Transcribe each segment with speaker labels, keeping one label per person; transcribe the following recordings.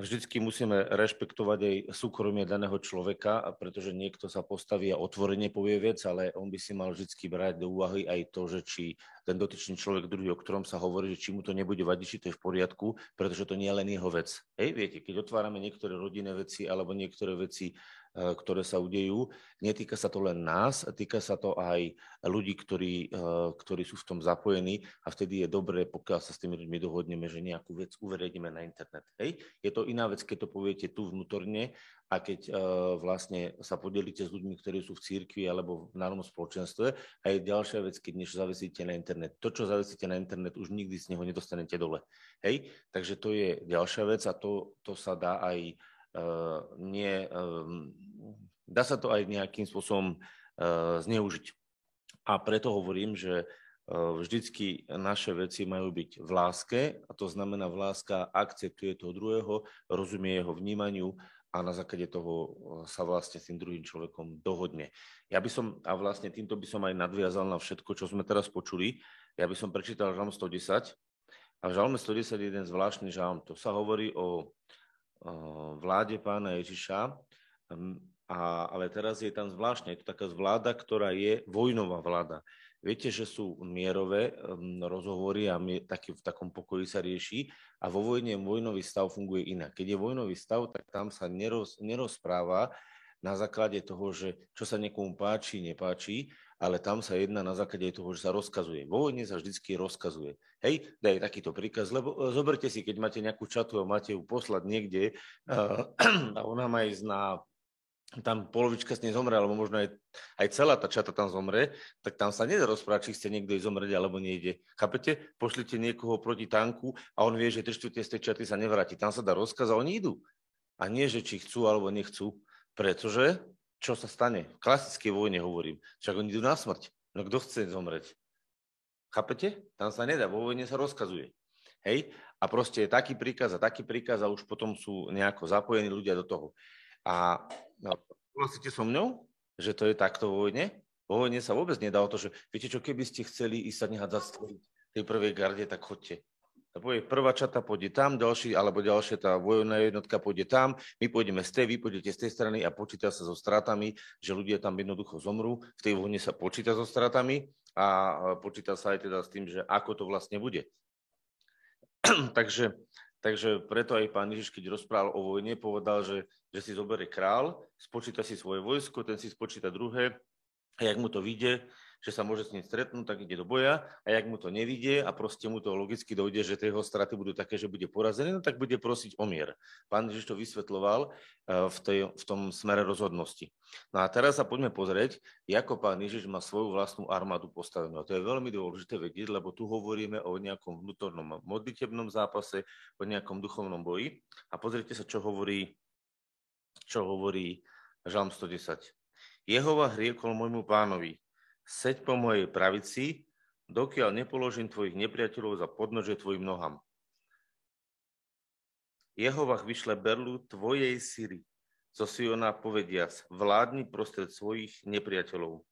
Speaker 1: Vždycky musíme rešpektovať aj súkromie daného človeka, pretože niekto sa postaví a otvorene povie vec, ale on by si mal vždycky brať do úvahy aj to, že či ten dotyčný človek druhý, o ktorom sa hovorí, že či mu to nebude vadiť, či to je v poriadku, pretože to nie je len jeho vec. Hej, viete, keď otvárame niektoré rodinné veci alebo niektoré veci ktoré sa udejú. Netýka sa to len nás, týka sa to aj ľudí, ktorí, eh, ktorí sú v tom zapojení a vtedy je dobré, pokiaľ sa s tými ľuďmi dohodneme, že nejakú vec uverejnime na internet. Hej? Je to iná vec, keď to poviete tu vnútorne a keď uh, vlastne sa podelíte s ľuďmi, ktorí sú v církvi alebo v národnom spoločenstve. A je ďalšia vec, keď niečo zavesíte na internet. To, čo zavesíte na internet, už nikdy z neho nedostanete dole. Hej? Takže to je ďalšia vec a to, to sa dá aj nie, ehm, dá sa to aj nejakým spôsobom eh, zneužiť. A preto hovorím, že eh, vždycky naše veci majú byť v láske, a to znamená v láska akceptuje toho druhého, rozumie jeho vnímaniu a na základe toho sa vlastne s tým druhým človekom dohodne. Ja by som, a vlastne týmto by som aj nadviazal na všetko, čo sme teraz počuli, ja by som prečítal žalm 110 a v žalme 110 je jeden zvláštny žalm. To sa hovorí o vláde pána Ježiša, a, ale teraz je tam zvláštne, je to taká vláda, ktorá je vojnová vláda. Viete, že sú mierové rozhovory a taký, v takom pokoji sa rieši a vo vojne vojnový stav funguje inak. Keď je vojnový stav, tak tam sa neroz, nerozpráva na základe toho, že čo sa niekomu páči, nepáči, ale tam sa jedná na základe toho, že sa rozkazuje. Vo vojne sa vždycky rozkazuje. Hej, daj takýto príkaz, lebo e, zoberte si, keď máte nejakú čatu a máte ju poslať niekde a, a ona má ísť na tam polovička z nej zomre, alebo možno aj, aj celá tá čata tam zomre, tak tam sa nedá rozprávať, či chce niekto ísť zomrieť, alebo nejde. Chápete? Pošlite niekoho proti tanku a on vie, že tri z tej čaty sa nevráti. Tam sa dá rozkaz a oni idú. A nie, že či chcú alebo nechcú, pretože čo sa stane? V klasickej vojne hovorím. Však oni idú na smrť. No kto chce zomrieť? Chápete? Tam sa nedá, vo vojne sa rozkazuje. Hej? A proste je taký príkaz a taký príkaz a už potom sú nejako zapojení ľudia do toho. A no, so mňou, že to je takto vo vojne? Vo vojne sa vôbec nedá o to, že viete čo, keby ste chceli ísť sa nehať zastvoriť tej prvej garde, tak chodte povie, prvá čata pôjde tam, ďalší, alebo ďalšia tá vojnová jednotka pôjde tam, my pôjdeme z tej, vy pôjdete z tej strany a počíta sa so stratami, že ľudia tam jednoducho zomrú. V tej vojne sa počíta so stratami a počíta sa aj teda s tým, že ako to vlastne bude. takže, takže preto aj pán Ježiš, keď rozprával o vojne, povedal, že, že si zoberie král, spočíta si svoje vojsko, ten si spočíta druhé a jak mu to vyjde, že sa môže s ním stretnúť, tak ide do boja a jak mu to nevidie a proste mu to logicky dojde, že tie jeho straty budú také, že bude porazený, no tak bude prosiť o mier. Pán Ježiš to vysvetloval eh, v, tej, v tom smere rozhodnosti. No a teraz sa poďme pozrieť, ako pán Ježiš má svoju vlastnú armádu postavenú. A to je veľmi dôležité vedieť, lebo tu hovoríme o nejakom vnútornom modlitebnom zápase, o nejakom duchovnom boji. A pozrite sa, čo hovorí, čo hovorí Žalm 110. Jehova hriekol môjmu pánovi, Seď po mojej pravici, dokiaľ nepoložím tvojich nepriateľov za podnože tvojim nohám. Jehovach vyšle berlu tvojej syry, zo Siona povediac, vládni prostred svojich nepriateľov.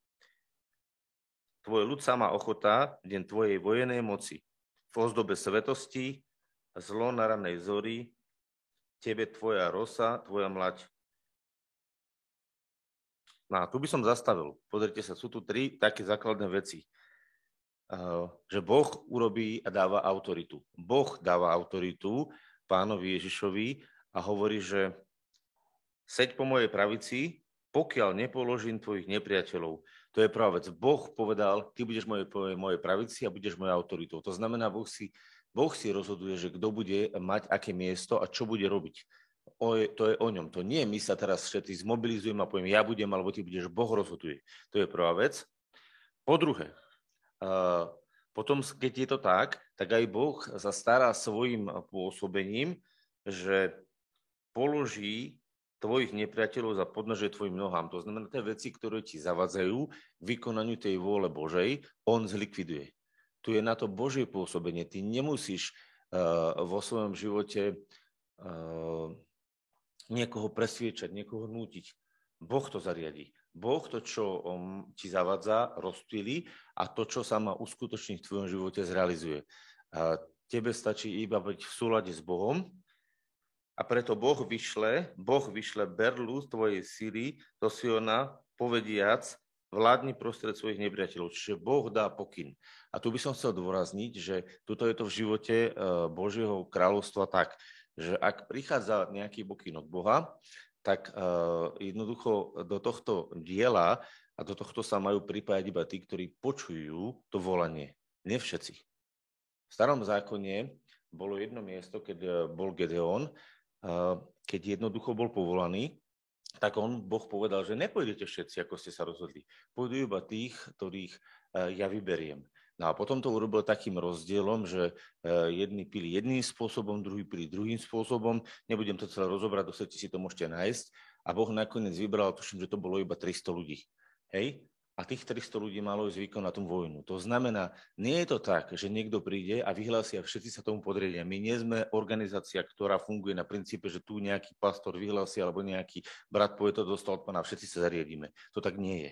Speaker 1: Tvoj ľud sama ochotá, deň tvojej vojenej moci, v ozdobe svetosti, zlo na ranej zori, tebe tvoja rosa, tvoja mlať, No a tu by som zastavil. Pozrite sa, sú tu tri také základné veci. Že Boh urobí a dáva autoritu. Boh dáva autoritu pánovi Ježišovi a hovorí, že seď po mojej pravici, pokiaľ nepoložím tvojich nepriateľov. To je prvá vec. Boh povedal, ty budeš mojej, mojej pravici a budeš mojou autoritou. To znamená, boh si, boh si rozhoduje, že kto bude mať aké miesto a čo bude robiť o, to je o ňom. To nie my sa teraz všetci zmobilizujeme a poviem, ja budem, alebo ty budeš, Boh rozhoduje. To je prvá vec. Po druhé, uh, potom, keď je to tak, tak aj Boh sa stará svojim pôsobením, že položí tvojich nepriateľov za podnože tvojim nohám. To znamená, tie veci, ktoré ti zavadzajú vykonaniu tej vôle Božej, on zlikviduje. Tu je na to Božie pôsobenie. Ty nemusíš uh, vo svojom živote uh, niekoho presviečať, niekoho nútiť. Boh to zariadí. Boh to, čo um, ti zavadza, rozptýli a to, čo sa má uskutočniť v tvojom živote, zrealizuje. A tebe stačí iba byť v súlade s Bohom A preto Boh vyšle, Boh vyšle berlu z tvojej síly do Siona, povediac, vládni prostred svojich nepriateľov. Čiže Boh dá pokyn. A tu by som chcel dôrazniť, že tuto je to v živote eh, Božieho kráľovstva tak, že ak prichádza nejaký pokyn od Boha, tak uh, jednoducho do tohto diela a do tohto sa majú pripájať iba tí, ktorí počujú to volanie. Nie všetci. V starom zákone bolo jedno miesto, keď eh, bol Gedeon, uh, keď jednoducho bol povolaný, tak on, Boh povedal, že nepôjdete všetci, ako ste sa rozhodli. Pôjdu iba tých, ktorých uh, ja vyberiem. No a potom to urobil takým rozdielom, že e, jedni pili jedným spôsobom, druhý pili druhým spôsobom. Nebudem to celé rozobrať, do si to môžete nájsť. A Boh nakoniec vybral, tuším, že to bolo iba 300 ľudí. Hej? A tých 300 ľudí malo ísť vykonať tú vojnu. To znamená, nie je to tak, že niekto príde a vyhlási a všetci sa tomu podriedia. My nie sme organizácia, ktorá funguje na princípe, že tu nejaký pastor vyhlási alebo nejaký brat povie to dostal od pána všetci sa zariadíme. To tak nie je.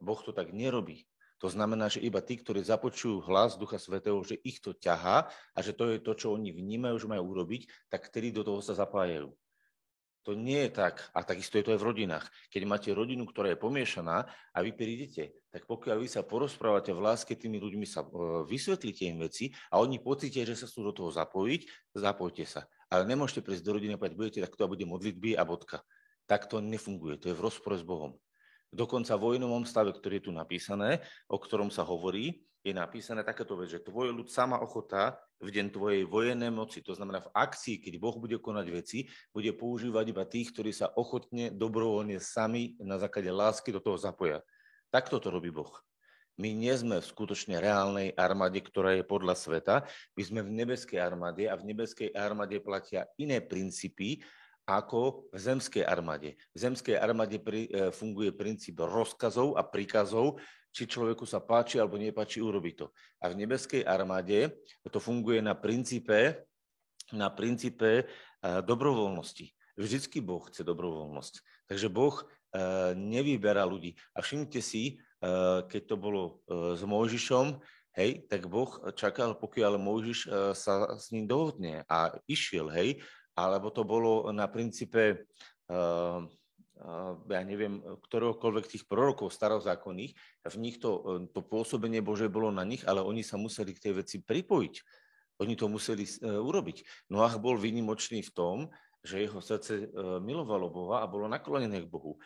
Speaker 1: Boh to tak nerobí. To znamená, že iba tí, ktorí započujú hlas Ducha Svetého, že ich to ťahá a že to je to, čo oni vnímajú, že majú urobiť, tak ktorí do toho sa zapájajú. To nie je tak. A takisto je to aj v rodinách. Keď máte rodinu, ktorá je pomiešaná a vy prídete, tak pokiaľ vy sa porozprávate v láske, tými ľuďmi sa e, vysvetlíte im veci a oni pocítia, že sa chcú do toho zapojiť, zapojte sa. Ale nemôžete prísť do rodiny a povedať, budete takto a bude modlitby a bodka. Tak to nefunguje. To je v rozpore s Bohom. Dokonca v vojnovom stave, ktorý je tu napísané, o ktorom sa hovorí, je napísané takéto vec, že tvoj ľud sama ochota v deň tvojej vojennej moci, to znamená v akcii, keď Boh bude konať veci, bude používať iba tých, ktorí sa ochotne, dobrovoľne sami na základe lásky do toho zapoja. Takto to robí Boh. My nie sme v skutočne reálnej armáde, ktorá je podľa sveta. My sme v nebeskej armáde a v nebeskej armáde platia iné princípy ako v zemskej armáde. V zemskej armáde pri, e, funguje princíp rozkazov a príkazov, či človeku sa páči alebo nepáči, urobiť to. A v nebeskej armáde to funguje na princípe, na princípe e, dobrovoľnosti. Vždycky Boh chce dobrovoľnosť. Takže Boh e, nevyberá ľudí. A všimnite si, keď to bolo s Mojžišom, hej, tak Boh čakal, pokiaľ Mojžiš sa s ním dohodne a išiel, hej, alebo to bolo na princípe, uh, uh, ja neviem, ktoréhokoľvek tých prorokov starozákonných, v nich to, eh, to pôsobenie Bože bolo na nich, ale oni sa museli k tej veci pripojiť. Oni to museli urobiť. Noach bol výnimočný v tom, že jeho srdce milovalo Boha a bolo naklonené k Bohu.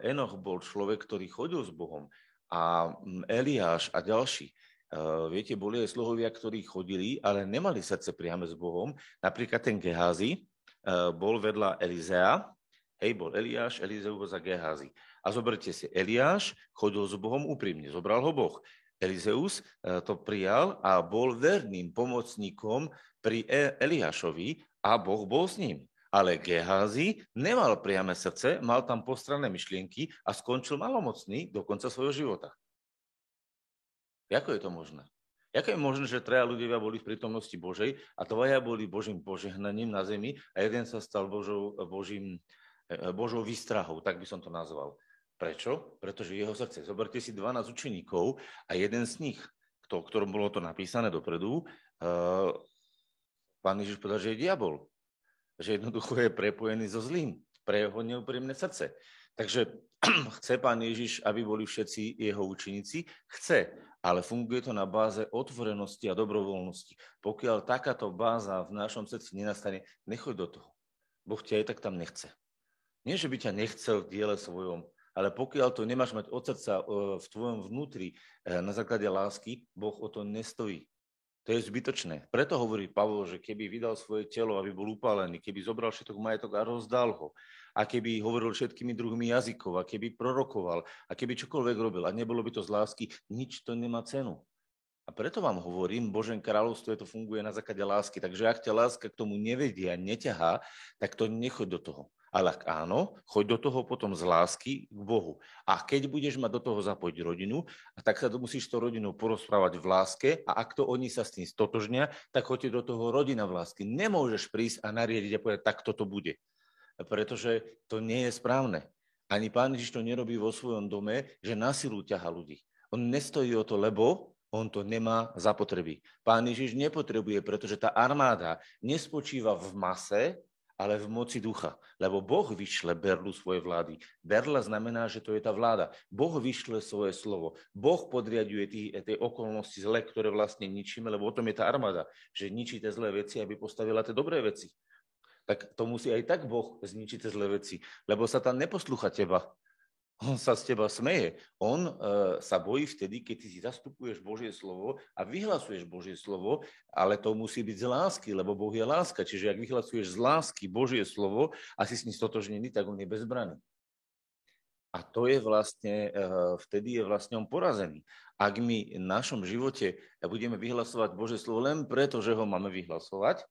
Speaker 1: Enoch bol človek, ktorý chodil s Bohom a mm, Eliáš a ďalší. Uh, viete, boli aj sluhovia, ktorí chodili, ale nemali srdce priame s Bohom. Napríklad ten Geházy uh, bol vedľa Elizea, hej, bol Eliáš, Elizeu za Geházy. A zoberte si, Eliáš chodil s Bohom úprimne, zobral ho Boh. Elizeus uh, to prijal a bol verným pomocníkom pri e- Eliášovi a Boh bol s ním. Ale Geházy nemal priame srdce, mal tam postranné myšlienky a skončil malomocný do konca svojho života. Ako je to možné? Ako je možné, že traja ľudia boli v prítomnosti Božej a dvaja boli Božím požehnaním na zemi a jeden sa stal Božou, Božím, e, Božou výstrahou, tak by som to nazval. Prečo? Pretože jeho srdce. Zoberte si 12 učeníkov a jeden z nich, kto, ktorom bolo to napísané dopredu, uh, pán Ježiš povedal, že je diabol. Že jednoducho je prepojený so zlým pre jeho neúprimné srdce. Takže chce pán Ježiš, aby boli všetci jeho učeníci? Chce, ale funguje to na báze otvorenosti a dobrovoľnosti. Pokiaľ takáto báza v našom srdci nenastane, nechoď do toho. Boh ťa aj tak tam nechce. Nie, že by ťa nechcel v diele svojom, ale pokiaľ to nemáš mať od srdca e, v tvojom vnútri e, na základe lásky, Boh o to nestojí. To je zbytočné. Preto hovorí Pavol, že keby vydal svoje telo, aby bol upálený, keby zobral všetok majetok a rozdal ho, a keby hovoril všetkými druhmi jazykov, a keby prorokoval, a keby čokoľvek robil a nebolo by to z lásky, nič to nemá cenu. A preto vám hovorím, Božem kráľovstve to funguje na základe lásky. Takže ak ťa láska k tomu nevedia, neťahá, tak to nechoď do toho. Ale ak áno, choď do toho potom z lásky k Bohu. A keď budeš mať do toho zapojiť rodinu, a tak sa to musíš s tou rodinou porozprávať v láske a ak to oni sa s tým stotožnia, tak choďte do toho rodina v lásky. Nemôžeš prísť a nariadiť a povedať, tak toto bude pretože to nie je správne. Ani pán Ježiš to nerobí vo svojom dome, že na silu ťaha ľudí. On nestojí o to, lebo on to nemá zapotreby. Pán Ježiš nepotrebuje, pretože tá armáda nespočíva v mase, ale v moci ducha. Lebo Boh vyšle berlu svojej vlády. Berla znamená, že to je tá vláda. Boh vyšle svoje slovo. Boh podriaduje tie okolnosti zle, ktoré vlastne ničíme, lebo o tom je tá armáda, že ničí tie zlé veci, aby postavila tie dobré veci. Tak to musí aj tak Boh zničiť tie zlé veci, lebo sa tam neposlúcha teba. On sa z teba smeje. On uh, sa bojí vtedy, keď ty si zastupuješ Božie slovo a vyhlasuješ Božie slovo, ale to musí byť z lásky, lebo Boh je láska. Čiže ak vyhlasuješ z lásky Božie slovo a si s ním stotožnený, tak on je bezbraný. A to je vlastne, uh, vtedy je vlastne on porazený. Ak my v našom živote budeme vyhlasovať Božie slovo len preto, že ho máme vyhlasovať,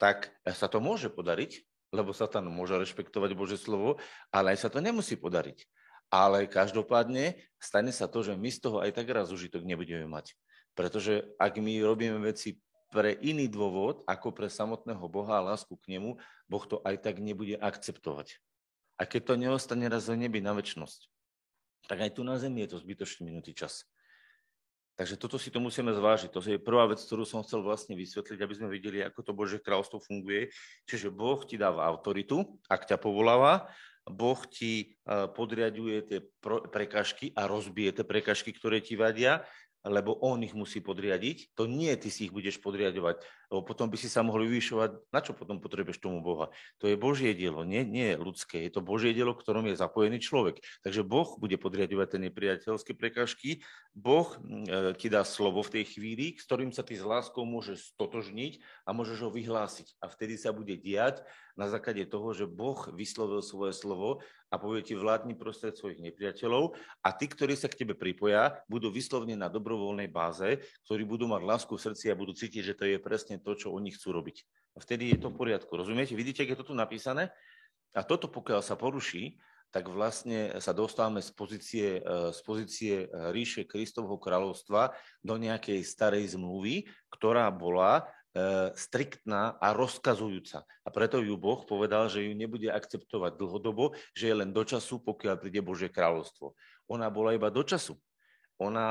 Speaker 1: tak sa to môže podariť, lebo Satan môže rešpektovať Božie slovo, ale aj sa to nemusí podariť. Ale každopádne stane sa to, že my z toho aj tak raz užitok nebudeme mať. Pretože ak my robíme veci pre iný dôvod, ako pre samotného Boha a lásku k nemu, Boh to aj tak nebude akceptovať. A keď to neostane raz v nebi na väčnosť, tak aj tu na zemi je to zbytočný minutý čas. Takže toto si to musíme zvážiť. To je prvá vec, ktorú som chcel vlastne vysvetliť, aby sme videli, ako to Božie kráľstvo funguje. Čiže Boh ti dáva autoritu, ak ťa povoláva, Boh ti eh, podriaduje tie prekažky a rozbije tie prekažky, ktoré ti vadia lebo on ich musí podriadiť. To nie ty si ich budeš podriadovať, lebo potom by si sa mohol vyvyšovať, na čo potom potrebuješ tomu Boha. To je Božie dielo, nie, nie ľudské. Je to Božie dielo, ktorom je zapojený človek. Takže Boh bude podriadovať tie nepriateľské prekažky. Boh e, ti dá slovo v tej chvíli, s ktorým sa ty s láskou môžeš stotožniť a môžeš ho vyhlásiť. A vtedy sa bude diať na základe toho, že Boh vyslovil svoje slovo a povie ti vládni prostred svojich nepriateľov a tí, ktorí sa k tebe pripoja, budú vyslovne na dobrovoľnej báze, ktorí budú mať lásku v srdci a budú cítiť, že to je presne to, čo oni chcú robiť. A vtedy je to v poriadku. Rozumiete? Vidíte, ako je to tu napísané? A toto, pokiaľ sa poruší, tak vlastne sa dostávame z pozície, e, z pozície e, ríše Kristovho kráľovstva do nejakej starej zmluvy, ktorá bola E, striktná a rozkazujúca. A preto ju Boh povedal, že ju nebude akceptovať dlhodobo, že je len do času, pokiaľ príde Božie kráľovstvo. Ona bola iba do času. Ona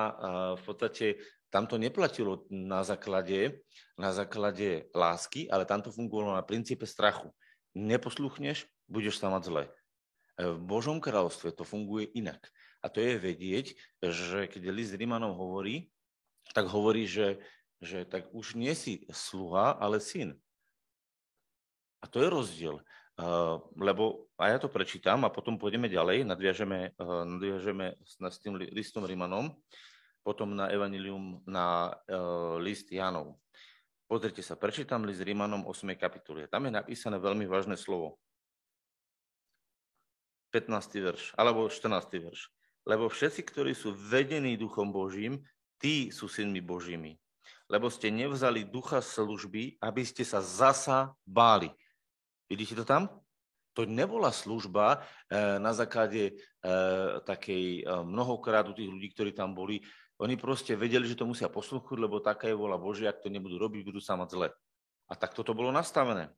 Speaker 1: v podstate tam to neplatilo na základe, na základe lásky, ale tam to fungovalo na princípe strachu. Neposluchneš, budeš sa mať zle. E, v Božom kráľovstve to funguje inak. A to je vedieť, že keď list Rímanom hovorí, tak hovorí, že že tak už nie si sluha, ale syn. A to je rozdiel. Uh, lebo, a ja to prečítam a potom pôjdeme ďalej, nadviažeme, uh, nadviažeme s, tým listom Rimanom, potom na Evangelium, na uh, list Janov. Pozrite sa, prečítam list Rimanom 8. kapitule. Tam je napísané veľmi vážne slovo. 15. verš, alebo 14. verš. Lebo všetci, ktorí sú vedení Duchom Božím, tí sú synmi Božími lebo ste nevzali ducha služby, aby ste sa zasa báli. Vidíte to tam? To nebola služba e, na základe e, takej e, mnohokrát u tých ľudí, ktorí tam boli. Oni proste vedeli, že to musia poslúchať, lebo taká je vola Božia, ak to nebudú robiť, budú sa mať zle. A tak toto bolo nastavené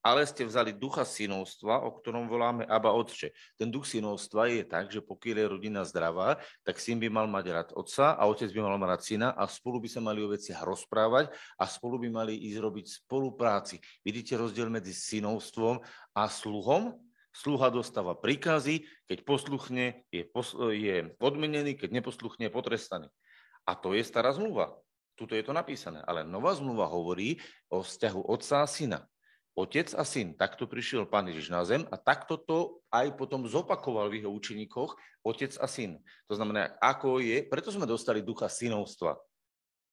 Speaker 1: ale ste vzali ducha synovstva, o ktorom voláme Aba Otče. Ten duch synovstva je tak, že pokiaľ je rodina zdravá, tak syn by mal mať rád otca a otec by mal mať rád syna a spolu by sa mali o veciach rozprávať a spolu by mali ísť robiť spolupráci. Vidíte rozdiel medzi synovstvom a sluhom? Sluha dostáva príkazy, keď posluchne, je, pos- je odmenený, keď neposluchne, je potrestaný. A to je stará zmluva. Tuto je to napísané. Ale nová zmluva hovorí o vzťahu otca a syna. Otec a syn. Takto prišiel Pán Ježiš na zem a takto to aj potom zopakoval v jeho učeníkoch otec a syn. To znamená, ako je, preto sme dostali ducha synovstva.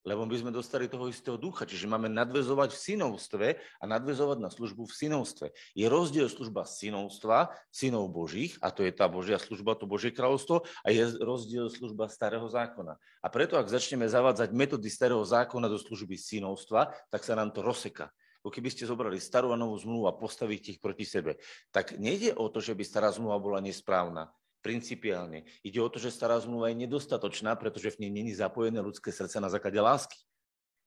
Speaker 1: Lebo my sme dostali toho istého ducha, čiže máme nadvezovať v synovstve a nadvezovať na službu v synovstve. Je rozdiel služba synovstva, synov Božích, a to je tá Božia služba, to Božie kráľovstvo, a je rozdiel služba starého zákona. A preto, ak začneme zavádzať metódy starého zákona do služby synovstva, tak sa nám to rozseka ako keby ste zobrali starú a novú zmluvu a postavíte ich proti sebe. Tak nejde o to, že by stará zmluva bola nesprávna, principiálne. Ide o to, že stará zmluva je nedostatočná, pretože v nej není zapojené ľudské srdce na základe lásky.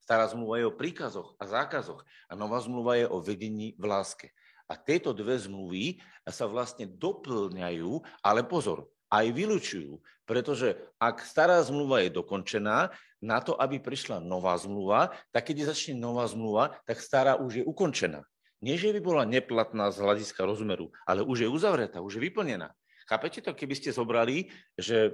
Speaker 1: Stará zmluva je o príkazoch a zákazoch a nová zmluva je o vedení v láske. A tieto dve zmluvy sa vlastne doplňajú, ale pozor, aj vylučujú. Pretože ak stará zmluva je dokončená, na to, aby prišla nová zmluva, tak keď začne nová zmluva, tak stará už je ukončená. nie že by bola neplatná z hľadiska rozmeru, ale už je uzavretá, už je vyplnená. Chápete to, keby ste zobrali, že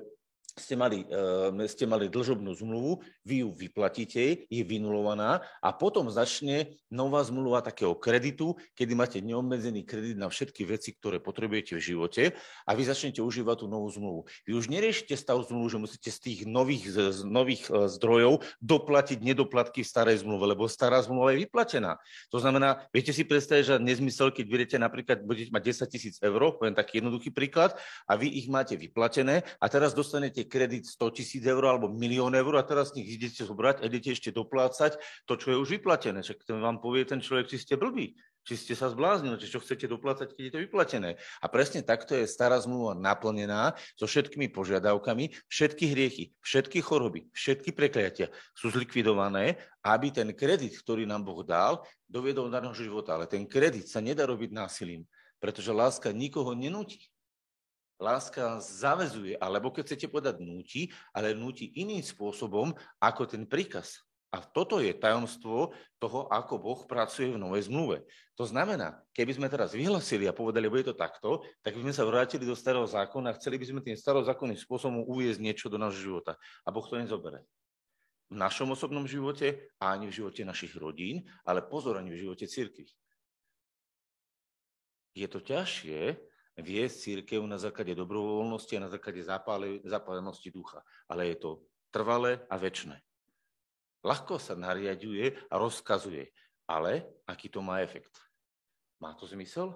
Speaker 1: ste mali, uh, ste mali dlžobnú zmluvu, vy ju vyplatíte, je vynulovaná a potom začne nová zmluva takého kreditu, kedy máte neobmedzený kredit na všetky veci, ktoré potrebujete v živote a vy začnete užívať tú novú zmluvu. Vy už neriešite stav zmluvu, že musíte z tých nových, z nových e, zdrojov doplatiť nedoplatky v starej zmluve, lebo stará zmluva je vyplatená. To znamená, viete si predstaviť, že nezmysel, keď budete napríklad, budete mať 10 tisíc eur, poviem taký jednoduchý príklad, a vy ich máte vyplatené a teraz dostanete kredit 100 tisíc eur alebo milión eur a teraz z nich idete zobrať a idete ešte doplácať to, čo je už vyplatené. Čak ten vám povie ten človek, či ste blbí, či ste sa zbláznili, či čo chcete doplácať, keď je to vyplatené. A presne takto je stará zmluva naplnená so všetkými požiadavkami, všetky hriechy, všetky choroby, všetky prekliatia sú zlikvidované, aby ten kredit, ktorý nám Boh dal, doviedol do nášho života. Ale ten kredit sa nedá robiť násilím, pretože láska nikoho nenúti. Láska zavezuje, alebo keď chcete povedať núti, ale núti iným spôsobom ako ten príkaz. A toto je tajomstvo toho, ako Boh pracuje v novej zmluve. To znamená, keby sme teraz vyhlasili a povedali, bude to takto, tak by sme sa vrátili do starého zákona a chceli by sme tým starozákonným spôsobom uviezť niečo do nášho života. A Boh to nezobere. V našom osobnom živote a ani v živote našich rodín, ale pozor ani v živote cirkvi. Je to ťažšie, viesť církev na základe dobrovoľnosti a na základe zapálenosti ducha. Ale je to trvalé a väčšie. Ľahko sa nariaduje a rozkazuje, ale aký to má efekt? Má to zmysel?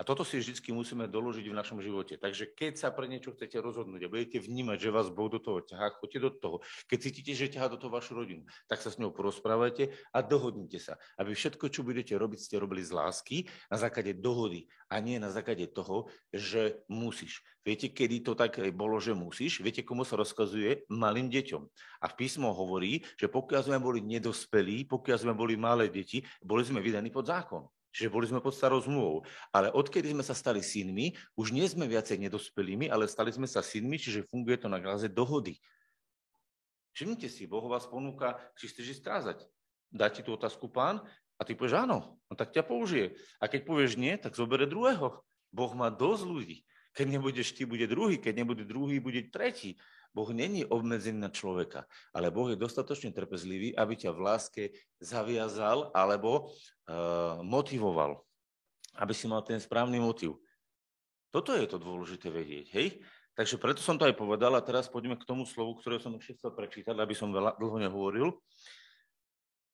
Speaker 1: A toto si vždy musíme doložiť v našom živote. Takže keď sa pre niečo chcete rozhodnúť a budete vnímať, že vás Boh do toho ťahá, choďte do toho. Keď cítite, že ťahá do toho vašu rodinu, tak sa s ňou porozprávajte a dohodnite sa. Aby všetko, čo budete robiť, ste robili z lásky na základe dohody a nie na základe toho, že musíš. Viete, kedy to tak bolo, že musíš? Viete, komu sa rozkazuje? Malým deťom. A v písmo hovorí, že pokiaľ sme boli nedospelí, pokiaľ sme boli malé deti, boli sme vydaní pod zákon. Čiže boli sme pod starou zmluvou. Ale odkedy sme sa stali synmi, už nie sme viacej nedospelými, ale stali sme sa synmi, čiže funguje to na gráze dohody. Všimnite si, Boh vás ponúka, či chceš ísť strázať. Dá ti tú otázku pán a ty povieš áno, no tak ťa použije. A keď povieš nie, tak zobere druhého. Boh má dosť ľudí. Keď nebudeš ty, bude druhý, keď nebude druhý, bude tretí. Boh není obmedzený na človeka, ale Boh je dostatočne trpezlivý, aby ťa v láske zaviazal alebo uh, motivoval, aby si mal ten správny motiv. Toto je to dôležité vedieť, hej? Takže preto som to aj povedal a teraz poďme k tomu slovu, ktoré som ešte chcel prečítať, aby som veľa, dlho nehovoril.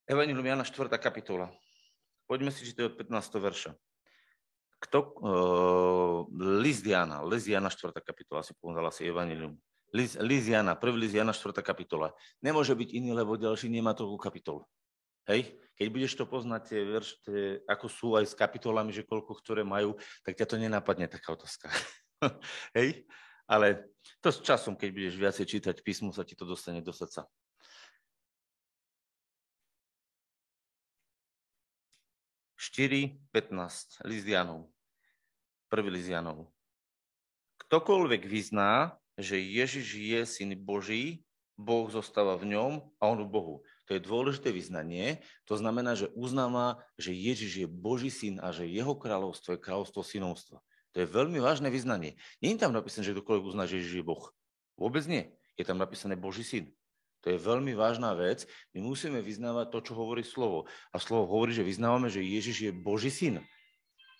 Speaker 1: Evangelium Jana 4. kapitola. Poďme si čítať od 15. verša. Kto, uh, list Jana, list Jana 4. kapitola, si povedal asi Evangelium. Liziana, prvý Liziana, 4. kapitola. Nemôže byť iný, lebo ďalší nemá toľko kapitol. Hej? Keď budeš to poznať, tie verš, ako sú aj s kapitolami, že koľko ktoré majú, tak ťa to nenapadne taká otázka. Hej? Ale to s časom, keď budeš viacej čítať písmu, sa ti to dostane do srdca. Štyri, 15, Lizianov. Prvý Lizianov. Ktokoľvek vyzná, že Ježiš je syn Boží, Boh zostáva v ňom a on v Bohu. To je dôležité vyznanie. To znamená, že uznáva, že Ježiš je Boží syn a že jeho kráľovstvo je kráľovstvo synovstva. To je veľmi vážne vyznanie. Nie je tam napísané, že kdokoľvek uzná, že Ježiš je Boh. Vôbec nie. Je tam napísané Boží syn. To je veľmi vážna vec. My musíme vyznávať to, čo hovorí slovo. A slovo hovorí, že vyznávame, že Ježiš je Boží syn.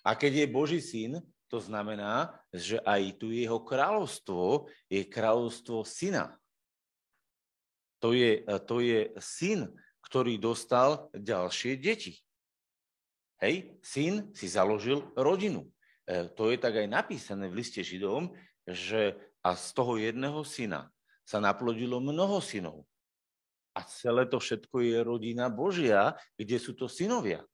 Speaker 1: A keď je Boží syn, to znamená, že aj tu jeho kráľovstvo je kráľovstvo syna. To je, to je syn, ktorý dostal ďalšie deti. Hej, syn si založil rodinu. E, to je tak aj napísané v liste Židom, že a z toho jedného syna sa naplodilo mnoho synov. A celé to všetko je rodina Božia, kde sú to synovia.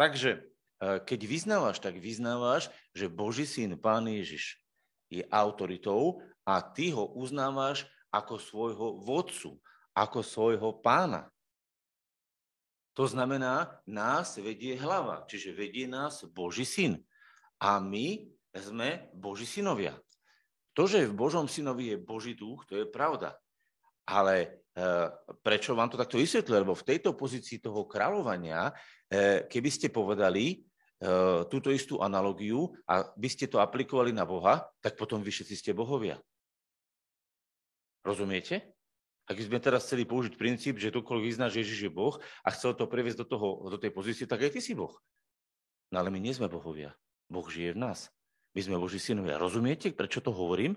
Speaker 1: Takže E, keď vyznávaš, tak vyznávaš, že Boží syn, Pán Ježiš, je autoritou a ty ho uznávaš ako svojho vodcu, ako svojho pána. To znamená, nás vedie hlava, čiže vedie nás Boží syn. A my sme Boží synovia. To, že v Božom synovi je Boží duch, to je pravda. Ale e, prečo vám to takto vysvetlím? Lebo v tejto pozícii toho kráľovania, e, keby ste povedali, túto istú analogiu a by ste to aplikovali na Boha, tak potom vy všetci ste bohovia. Rozumiete? Ak by sme teraz chceli použiť princíp, že ktokoľvek vyzná, že Ježiš je Boh a chcel to previesť do, toho, do tej pozície, tak aj ty si Boh. No ale my nie sme bohovia. Boh žije v nás. My sme Boží synovia. Rozumiete, prečo to hovorím?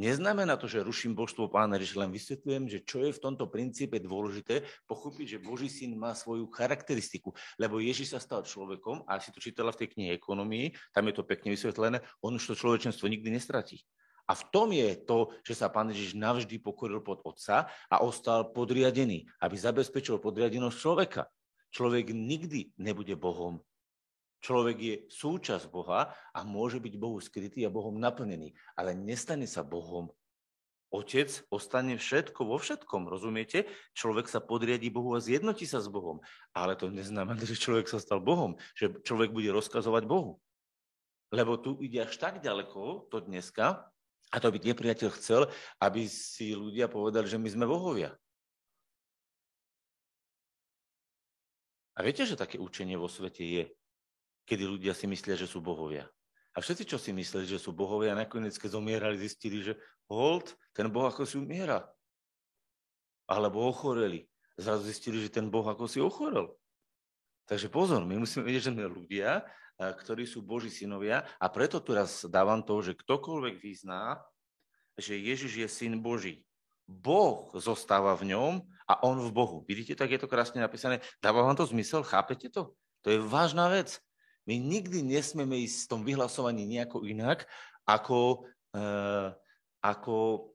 Speaker 1: Neznamená to, že ruším božstvo pána, že len vysvetľujem, že čo je v tomto princípe dôležité, pochopiť, že Boží syn má svoju charakteristiku. Lebo Ježiš sa stal človekom, a si to čítala v tej knihe ekonomii, tam je to pekne vysvetlené, on už to človečenstvo nikdy nestratí. A v tom je to, že sa pán Ježiš navždy pokoril pod otca a ostal podriadený, aby zabezpečil podriadenosť človeka. Človek nikdy nebude Bohom Človek je súčasť Boha a môže byť Bohu skrytý a Bohom naplnený, ale nestane sa Bohom. Otec ostane všetko vo všetkom, rozumiete? Človek sa podriadi Bohu a zjednotí sa s Bohom. Ale to neznamená, že človek sa stal Bohom, že človek bude rozkazovať Bohu. Lebo tu ide až tak ďaleko, to dneska, a to by nepriateľ chcel, aby si ľudia povedali, že my sme bohovia. A viete, že také učenie vo svete je, kedy ľudia si myslia, že sú bohovia. A všetci, čo si mysleli, že sú bohovia, nakoniec, keď zomierali, zistili, že hold, ten boh ako si umiera. Alebo ochoreli. Zrazu zistili, že ten boh ako si ochorel. Takže pozor, my musíme vedieť, že sme ľudia, ktorí sú Boží synovia a preto tu raz dávam to, že ktokoľvek vyzná, že Ježiš je syn Boží. Boh zostáva v ňom a on v Bohu. Vidíte, tak je to krásne napísané. Dáva vám to zmysel? Chápete to? To je vážna vec. My nikdy nesmieme ísť v tom vyhlasovaní nejako inak, ako, uh, ako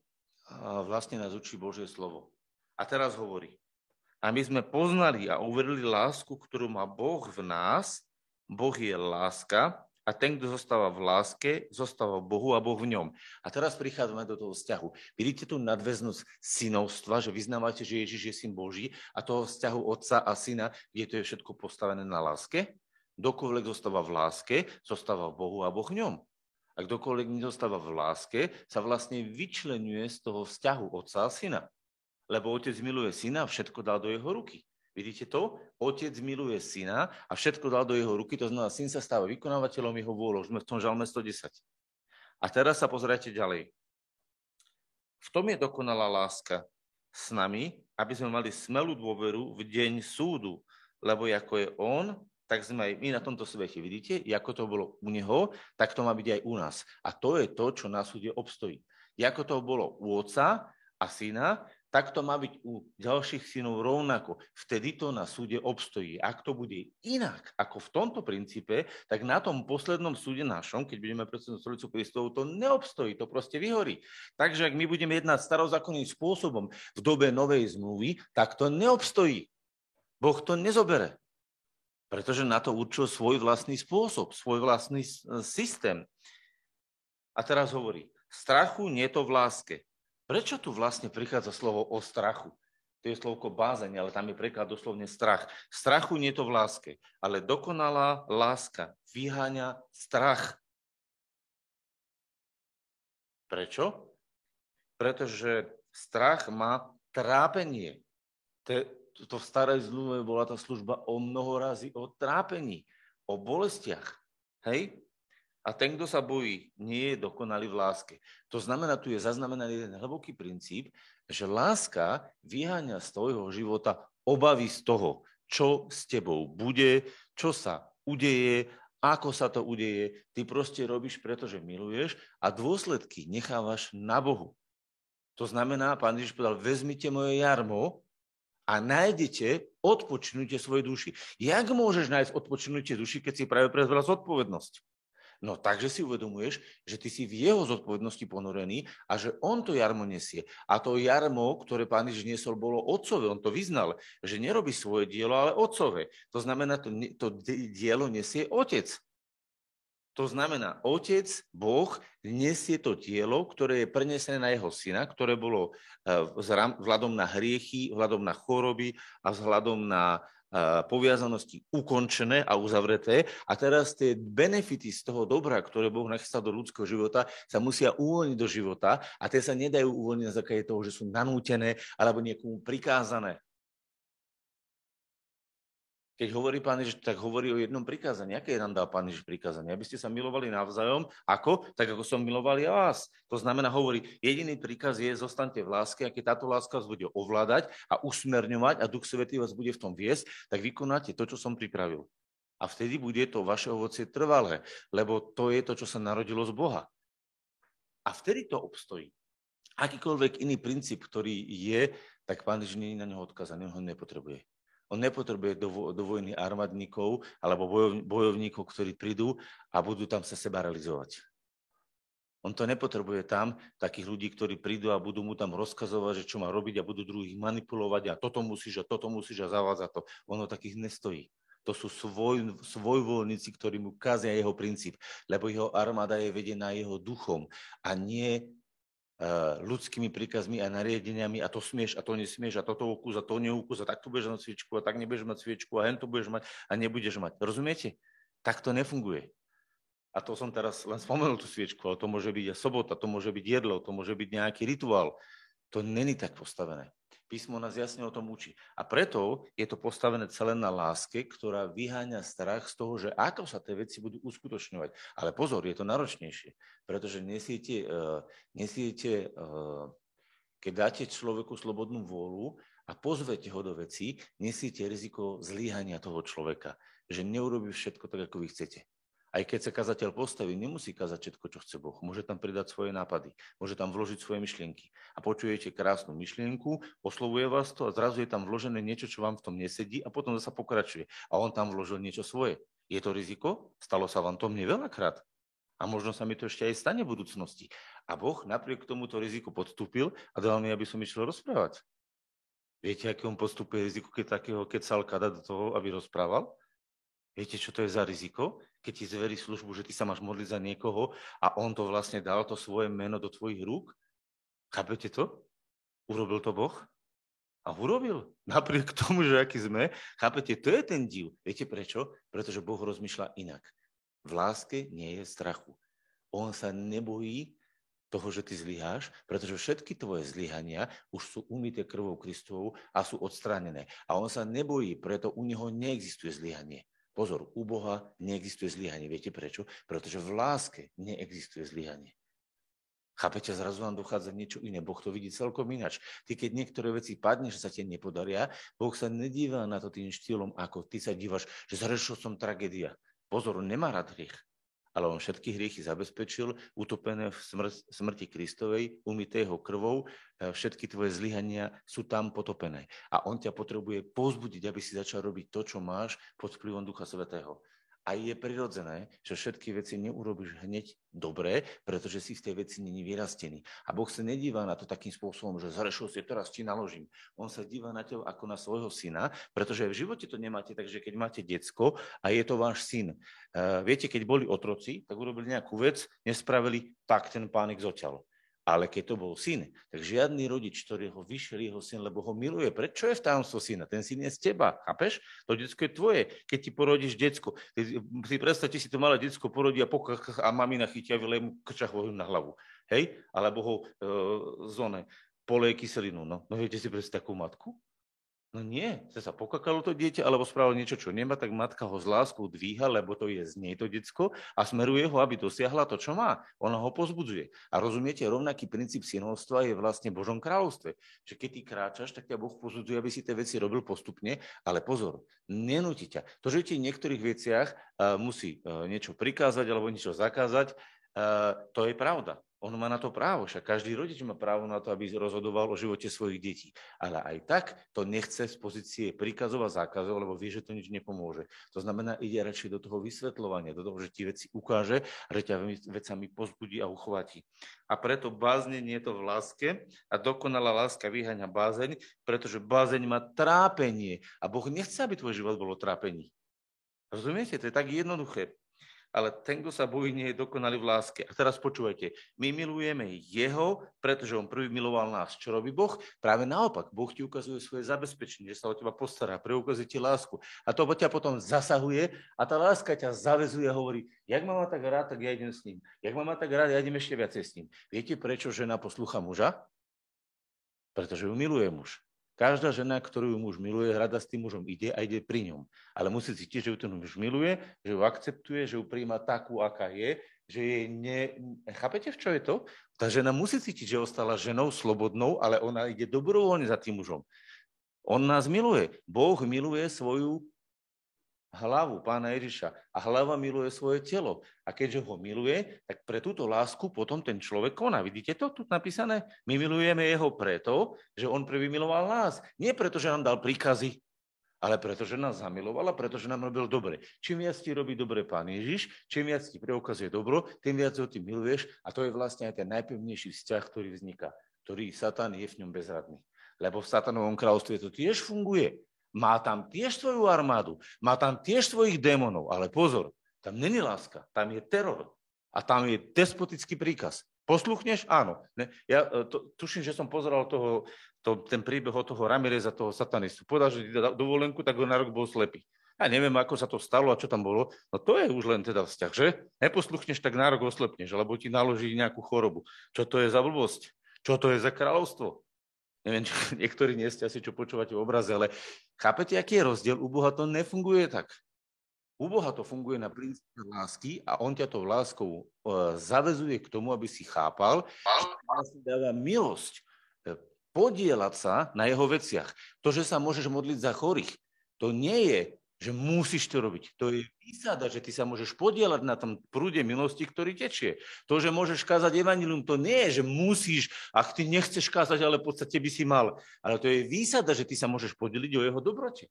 Speaker 1: uh, vlastne nás učí Božie slovo. A teraz hovorí, a my sme poznali a uverili lásku, ktorú má Boh v nás, Boh je láska a ten, kto zostáva v láske, zostáva v Bohu a Boh v ňom. A teraz prichádzame do toho vzťahu. Vidíte tú nadväznosť synovstva, že vyznávate, že Ježiš je syn Boží a toho vzťahu otca a syna, kde to je všetko postavené na láske? Kdokoľvek zostáva v láske, zostáva v Bohu a Boh v ňom. A kdokoľvek nezostáva v láske, sa vlastne vyčlenuje z toho vzťahu otca a syna. Lebo otec miluje syna a všetko dal do jeho ruky. Vidíte to? Otec miluje syna a všetko dal do jeho ruky, to znamená, syn sa stáva vykonávateľom jeho vôľou. Sme v tom žalme 110. A teraz sa pozrite ďalej. V tom je dokonalá láska s nami, aby sme mali smelú dôveru v deň súdu, lebo ako je on, tak sme aj my na tomto svete. Vidíte, ako to bolo u neho, tak to má byť aj u nás. A to je to, čo na súde obstojí. Ako to bolo u otca a syna, tak to má byť u ďalších synov rovnako. Vtedy to na súde obstojí. Ak to bude inak ako v tomto princípe, tak na tom poslednom súde našom, keď budeme predsednúť stolicu Kristovu, to neobstojí, to proste vyhorí. Takže ak my budeme jednať starozákonným spôsobom v dobe novej zmluvy, tak to neobstojí. Boh to nezobere pretože na to určil svoj vlastný spôsob, svoj vlastný systém. A teraz hovorí, strachu nie to v láske. Prečo tu vlastne prichádza slovo o strachu? To je slovko bázeň, ale tam je preklad doslovne strach. Strachu nie to v láske, ale dokonalá láska vyháňa strach. Prečo? Pretože strach má trápenie to v starej zmluve bola tá služba o mnoho razy o trápení, o bolestiach. Hej? A ten, kto sa bojí, nie je dokonalý v láske. To znamená, tu je zaznamenaný jeden hlboký princíp, že láska vyháňa z tvojho života obavy z toho, čo s tebou bude, čo sa udeje, ako sa to udeje. Ty proste robíš, pretože miluješ a dôsledky nechávaš na Bohu. To znamená, pán Ježiš povedal, vezmite moje jarmo a nájdete odpočinutie svojej duši. Jak môžeš nájsť odpočinutie duši, keď si práve prezvala zodpovednosť? No takže si uvedomuješ, že ty si v jeho zodpovednosti ponorený a že on to jarmo nesie. A to jarmo, ktoré pán Ježiš niesol, bolo otcové. On to vyznal, že nerobí svoje dielo, ale otcové. To znamená, to, to dielo nesie otec. To znamená, otec, Boh, nesie to dielo, ktoré je prenesené na jeho syna, ktoré bolo eh, vzhľadom na hriechy, vzhľadom na choroby a vzhľadom na eh, poviazanosti ukončené a uzavreté. A teraz tie benefity z toho dobra, ktoré Boh nachystal do ľudského života, sa musia uvoľniť do života a tie sa nedajú uvoľniť na základe toho, že sú nanútené alebo niekomu prikázané. Keď hovorí pán Ježiš, tak hovorí o jednom prikázaní. Aké nám dá pán Ježiš prikázanie? Aby ste sa milovali navzájom. Ako? Tak ako som miloval ja vás. To znamená, hovorí, jediný príkaz je, zostaňte v láske, a keď táto láska vás bude ovládať a usmerňovať a Duch Svetý vás bude v tom viesť, tak vykonáte to, čo som pripravil. A vtedy bude to vaše ovocie trvalé, lebo to je to, čo sa narodilo z Boha. A vtedy to obstojí. Akýkoľvek iný princíp, ktorý je, tak pán Ježiš nie je na neho odkazaný, on ho nepotrebuje. On nepotrebuje do, do vojny armadníkov alebo bojov, bojovníkov, ktorí prídu a budú tam sa seba realizovať. On to nepotrebuje tam, takých ľudí, ktorí prídu a budú mu tam rozkazovať, že čo má robiť a budú druhých manipulovať a toto musíš a toto musíš a zavádza to. Ono takých nestojí. To sú svoj, svojvoľníci, ktorí mu kazia jeho princíp, lebo jeho armáda je vedená jeho duchom a nie ľudskými príkazmi a nariadeniami a to smieš a to nesmieš a toto ukús a to neukús a takto budeš mať sviečku a tak nebudeš mať sviečku a hen to budeš mať a nebudeš mať. Rozumiete? Tak to nefunguje. A to som teraz len spomenul tú sviečku, ale to môže byť aj sobota, to môže byť jedlo, to môže byť nejaký rituál. To není tak postavené. Písmo nás jasne o tom učí. A preto je to postavené celé na láske, ktorá vyháňa strach z toho, že ako sa tie veci budú uskutočňovať. Ale pozor, je to náročnejšie, pretože nesiete, uh, nesiete uh, keď dáte človeku slobodnú vôľu a pozvete ho do veci, nesiete riziko zlíhania toho človeka, že neurobi všetko tak, ako vy chcete. Aj keď sa kazateľ postaví, nemusí kazať všetko, čo chce Boh. Môže tam pridať svoje nápady, môže tam vložiť svoje myšlienky. A počujete krásnu myšlienku, oslovuje vás to a zrazu je tam vložené niečo, čo vám v tom nesedí a potom zase pokračuje. A on tam vložil niečo svoje. Je to riziko? Stalo sa vám to mne veľakrát. A možno sa mi to ešte aj stane v budúcnosti. A Boh napriek tomuto riziku podstúpil a dal mi, aby som išiel rozprávať. Viete, aké on postupuje riziko, keď takého kecalka dá do toho, aby rozprával? Viete, čo to je za riziko? Keď ti zverí službu, že ty sa máš modliť za niekoho a on to vlastne dal to svoje meno do tvojich rúk? Chápete to? Urobil to Boh? A urobil. Napriek tomu, že aký sme. Chápete, to je ten div. Viete prečo? Pretože Boh rozmýšľa inak. V láske nie je strachu. On sa nebojí toho, že ty zlyháš, pretože všetky tvoje zlyhania už sú umité krvou Kristovou a sú odstránené. A on sa nebojí, preto u neho neexistuje zlyhanie. Pozor, u Boha neexistuje zlyhanie. Viete prečo? Pretože v láske neexistuje zlyhanie. Chápete, zrazu vám dochádza niečo iné. Boh to vidí celkom inač. Ty, keď niektoré veci padne, že sa ti nepodaria, Boh sa nedíva na to tým štýlom, ako ty sa dívaš, že zrešil som tragédia. Pozor, nemá rád hriech ale on všetky hriechy zabezpečil, utopené v smr- smrti Kristovej, umité jeho krvou, e, všetky tvoje zlyhania sú tam potopené. A on ťa potrebuje pozbudiť, aby si začal robiť to, čo máš pod vplyvom Ducha Svetého. A je prirodzené, že všetky veci neurobiš hneď dobre, pretože si v tej veci není vyrastený. A Boh sa nedíva na to takým spôsobom, že zrešil si, teraz ti naložím. On sa díva na teba ako na svojho syna, pretože v živote to nemáte, takže keď máte decko a je to váš syn. Uh, viete, keď boli otroci, tak urobili nejakú vec, nespravili, tak ten pánik zoťal. Ale keď to bol syn, tak žiadny rodič, ktorý ho vyšiel jeho syn, lebo ho miluje. Prečo je v tajomstvo syna? Ten syn je z teba, chápeš? To detsko je tvoje. Keď ti porodíš detsko, si predstavte si to malé detsko porodí a, pokach, a mamina chytia mu krčach na hlavu. Hej? Alebo ho e, zóne poleje kyselinu. No, no viete si predstaviť takú matku? No nie, sa sa pokakalo to dieťa, alebo spravilo niečo, čo nemá, tak matka ho s láskou dvíha, lebo to je z nej to decko a smeruje ho, aby dosiahla to, čo má. Ona ho pozbudzuje. A rozumiete, rovnaký princíp synovstva je vlastne Božom kráľovstve. Že keď ty kráčaš, tak ťa Boh pozbudzuje, aby si tie veci robil postupne, ale pozor, nenúti ťa. To, že ti v niektorých veciach uh, musí uh, niečo prikázať alebo niečo zakázať, uh, to je pravda. On má na to právo, však každý rodič má právo na to, aby rozhodoval o živote svojich detí. Ale aj tak to nechce z pozície príkazov a zákazov, lebo vie, že to nič nepomôže. To znamená, ide radšej do toho vysvetľovania, do toho, že ti veci ukáže, že ťa vecami pozbudí a uchváti. A preto bázne je to v láske a dokonalá láska vyháňa bázeň, pretože bázeň má trápenie a Boh nechce, aby tvoj život bolo trápení. Rozumiete? To je tak jednoduché ale ten, kto sa bojí, nie je dokonalý v láske. A teraz počúvajte, my milujeme jeho, pretože on prvý miloval nás. Čo robí Boh? Práve naopak, Boh ti ukazuje svoje zabezpečenie, že sa o teba postará, preukazuje ti lásku. A to ťa potom zasahuje a tá láska ťa zavezuje a hovorí, jak ma má tak rád, tak ja idem s ním. Jak ma má tak rád, ja idem ešte viacej s ním. Viete, prečo žena poslúcha muža? Pretože ju miluje muž. Každá žena, ktorú muž miluje, rada s tým mužom ide a ide pri ňom. Ale musí cítiť, že ju ten muž miluje, že ju akceptuje, že ju príjma takú, aká je, že jej ne... Chápete, v čo je to? Tá žena musí cítiť, že ostala ženou slobodnou, ale ona ide dobrovoľne za tým mužom. On nás miluje. Boh miluje svoju hlavu pána Ježiša a hlava miluje svoje telo. A keďže ho miluje, tak pre túto lásku potom ten človek koná. Vidíte to tu napísané? My milujeme jeho preto, že on prvý miloval nás. Nie preto, že nám dal príkazy, ale preto, že nás zamiloval a preto, že nám robil dobre. Čím viac ti robí dobre pán Ježiš, čím viac ti preukazuje dobro, tým viac ho ty miluješ a to je vlastne aj ten najpevnejší vzťah, ktorý vzniká, ktorý Satan je v ňom bezradný. Lebo v satanovom kráľovstve to tiež funguje. Má tam tiež svoju armádu, má tam tiež svojich démonov, ale pozor, tam není láska, tam je teror a tam je despotický príkaz. Posluchneš? Áno. Ne? Ja e, to, tuším, že som pozeral toho, to, ten príbeh od toho Ramireza, toho satanistu. Povedal, že dovolenku, tak ho na rok bol slepý. Ja neviem, ako sa to stalo a čo tam bolo. No to je už len teda vzťah, že? Neposluchneš, tak na rok oslepneš, alebo ti naloží nejakú chorobu. Čo to je za blbosť? Čo to je za kráľovstvo? Neviem, či niektorí nie ste asi, čo počúvate v obraze, ale chápete, aký je rozdiel? U Boha to nefunguje tak. U Boha to funguje na princípe lásky a on ťa to láskou uh, zavezuje k tomu, aby si chápal, že si dáva milosť e, podielať sa na jeho veciach. To, že sa môžeš modliť za chorých, to nie je že musíš to robiť. To je výsada, že ty sa môžeš podielať na tom prúde milosti, ktorý tečie. To, že môžeš kázať evanilium, to nie je, že musíš, ak ty nechceš kázať, ale v podstate by si mal. Ale to je výsada, že ty sa môžeš podeliť o jeho dobrote.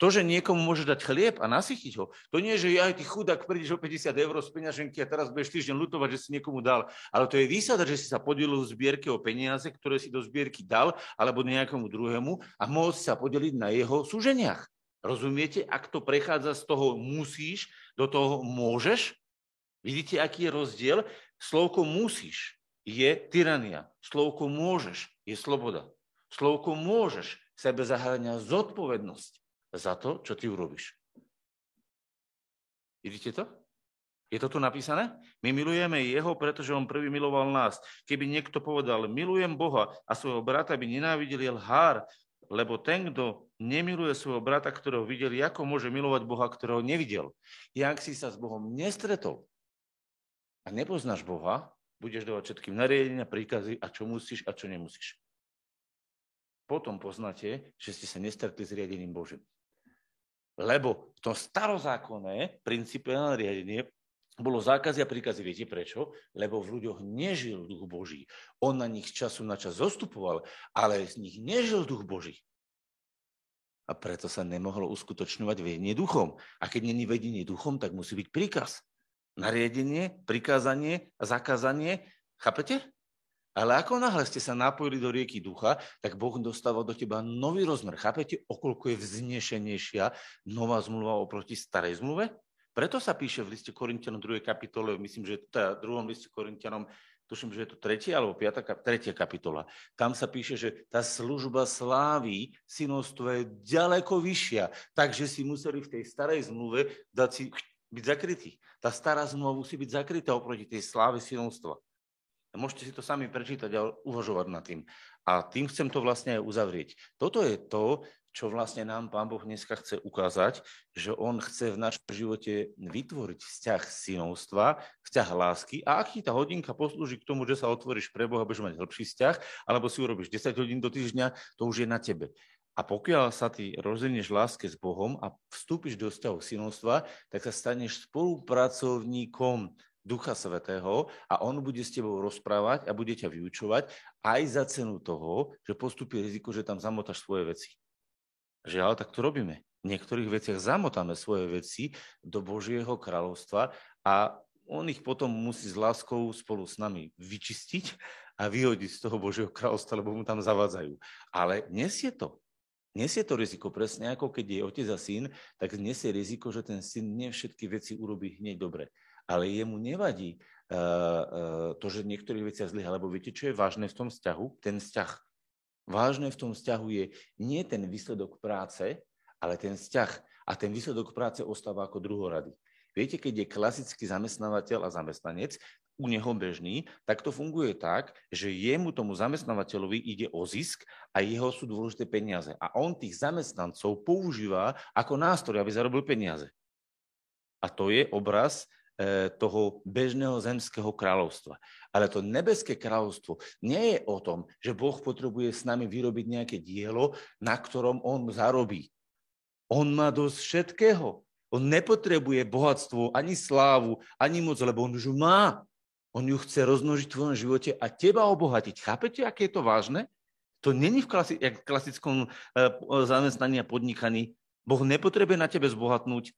Speaker 1: To, že niekomu môže dať chlieb a nasytiť ho, to nie je, že aj ty chudák prídeš o 50 eur z peňaženky a teraz budeš týždeň lutovať, že si niekomu dal. Ale to je výsada, že si sa podelil v zbierke o peniaze, ktoré si do zbierky dal, alebo nejakému druhému a môcť sa podeliť na jeho súženiach. Rozumiete? Ak to prechádza z toho musíš do toho môžeš, vidíte, aký je rozdiel? Slovko musíš je tyrania. Slovko môžeš je sloboda. Slovko môžeš sebe zahrania zodpovednosť za to, čo ty urobíš. Vidíte to? Je to tu napísané? My milujeme jeho, pretože on prvý miloval nás. Keby niekto povedal, milujem Boha a svojho brata by nenávidel, je lhár, lebo ten, kto nemiluje svojho brata, ktorého videli, ako môže milovať Boha, ktorého nevidel. Jak si sa s Bohom nestretol a nepoznáš Boha, budeš dávať všetkým nariadenia, príkazy a čo musíš a čo nemusíš. Potom poznáte, že ste sa nestretli s riadením Božím. Lebo v tom starozákonné princípe nariadenie bolo zákazy a príkazy. Viete prečo? Lebo v ľuďoch nežil duch Boží. On na nich času na čas zostupoval, ale z nich nežil duch Boží. A preto sa nemohlo uskutočňovať vedenie duchom. A keď není vedenie duchom, tak musí byť príkaz. Nariadenie, prikázanie zakázanie. Chápete? Ale ako náhle ste sa napojili do rieky ducha, tak Boh dostáva do teba nový rozmer. Chápete, okolko je vznešenejšia nová zmluva oproti starej zmluve? Preto sa píše v liste Korintianom 2. kapitole, myslím, že v druhom liste Korintianom, tuším, že je to tretia alebo piata, tretia kapitola. Tam sa píše, že tá služba slávy synovstva je ďaleko vyššia, takže si museli v tej starej zmluve dať si byť zakrytí. Tá stará zmluva musí byť zakrytá oproti tej sláve synovstva. Môžete si to sami prečítať a uvažovať nad tým. A tým chcem to vlastne aj uzavrieť. Toto je to, čo vlastne nám Pán Boh dneska chce ukázať, že On chce v našom živote vytvoriť vzťah synovstva, vzťah lásky a aký tá hodinka poslúži k tomu, že sa otvoríš pre Boha, budeš mať hĺbší vzťah, alebo si urobíš 10 hodín do týždňa, to už je na tebe. A pokiaľ sa ty rozhodneš láske s Bohom a vstúpiš do vzťahu synovstva, tak sa staneš spolupracovníkom Ducha Svetého a on bude s tebou rozprávať a bude ťa vyučovať aj za cenu toho, že postupí riziko, že tam zamotáš svoje veci. Žiaľ, tak to robíme. V niektorých veciach zamotáme svoje veci do Božieho kráľovstva a on ich potom musí s láskou spolu s nami vyčistiť a vyhodiť z toho Božieho kráľovstva, lebo mu tam zavádzajú. Ale nesie to. Nesie to riziko, presne ako keď je otec a syn, tak nesie riziko, že ten syn nie všetky veci urobí hneď dobre. Ale jemu nevadí uh, uh, to, že niektorých veciach zlyha, lebo viete, čo je vážne v tom vzťahu? Ten vzťah Vážne v tom vzťahu je nie ten výsledok práce, ale ten vzťah. A ten výsledok práce ostáva ako druhorady. Viete, keď je klasický zamestnávateľ a zamestnanec, u neho bežný, tak to funguje tak, že jemu, tomu zamestnávateľovi, ide o zisk a jeho sú dôležité peniaze. A on tých zamestnancov používa ako nástroj, aby zarobil peniaze. A to je obraz toho bežného zemského kráľovstva. Ale to nebeské kráľovstvo nie je o tom, že Boh potrebuje s nami vyrobiť nejaké dielo, na ktorom on zarobí. On má dosť všetkého. On nepotrebuje bohatstvo, ani slávu, ani moc, lebo on už má. On ju chce rozmnožiť v tvojom živote a teba obohatiť. Chápete, aké je to vážne? To není v klasi- klasickom uh, zamestnaní a podnikaní. Boh nepotrebuje na tebe zbohatnúť.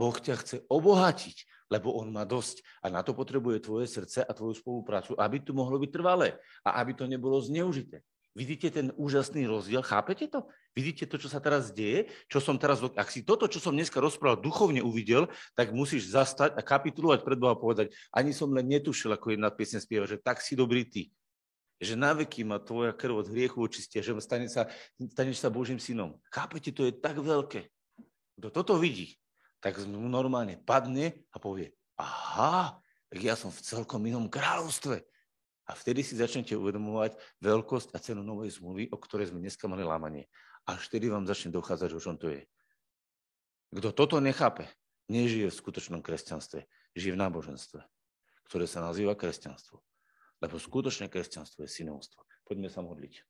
Speaker 1: Boh ťa chce obohatiť, lebo on má dosť. A na to potrebuje tvoje srdce a tvoju spoluprácu, aby tu mohlo byť trvalé a aby to nebolo zneužité. Vidíte ten úžasný rozdiel? Chápete to? Vidíte to, čo sa teraz deje? Čo som teraz, ak si toto, čo som dneska rozprával, duchovne uvidel, tak musíš zastať a kapitulovať pred Boha a povedať, ani som len netušil, ako jedna piesne spieva, že tak si dobrý ty. Že na veky ma tvoja krv od hriechu očistia, že stane sa, staneš sa Božím synom. Chápete, to je tak veľké. Kto toto vidí, tak mu normálne padne a povie, aha, tak ja som v celkom inom kráľovstve. A vtedy si začnete uvedomovať veľkosť a cenu novej zmluvy, o ktorej sme dneska mali lámanie. Až vtedy vám začne dochádzať, o čom to je. Kto toto nechápe, nežije v skutočnom kresťanstve, žije v náboženstve, ktoré sa nazýva kresťanstvo. Lebo skutočné kresťanstvo je synovstvo. Poďme sa modliť.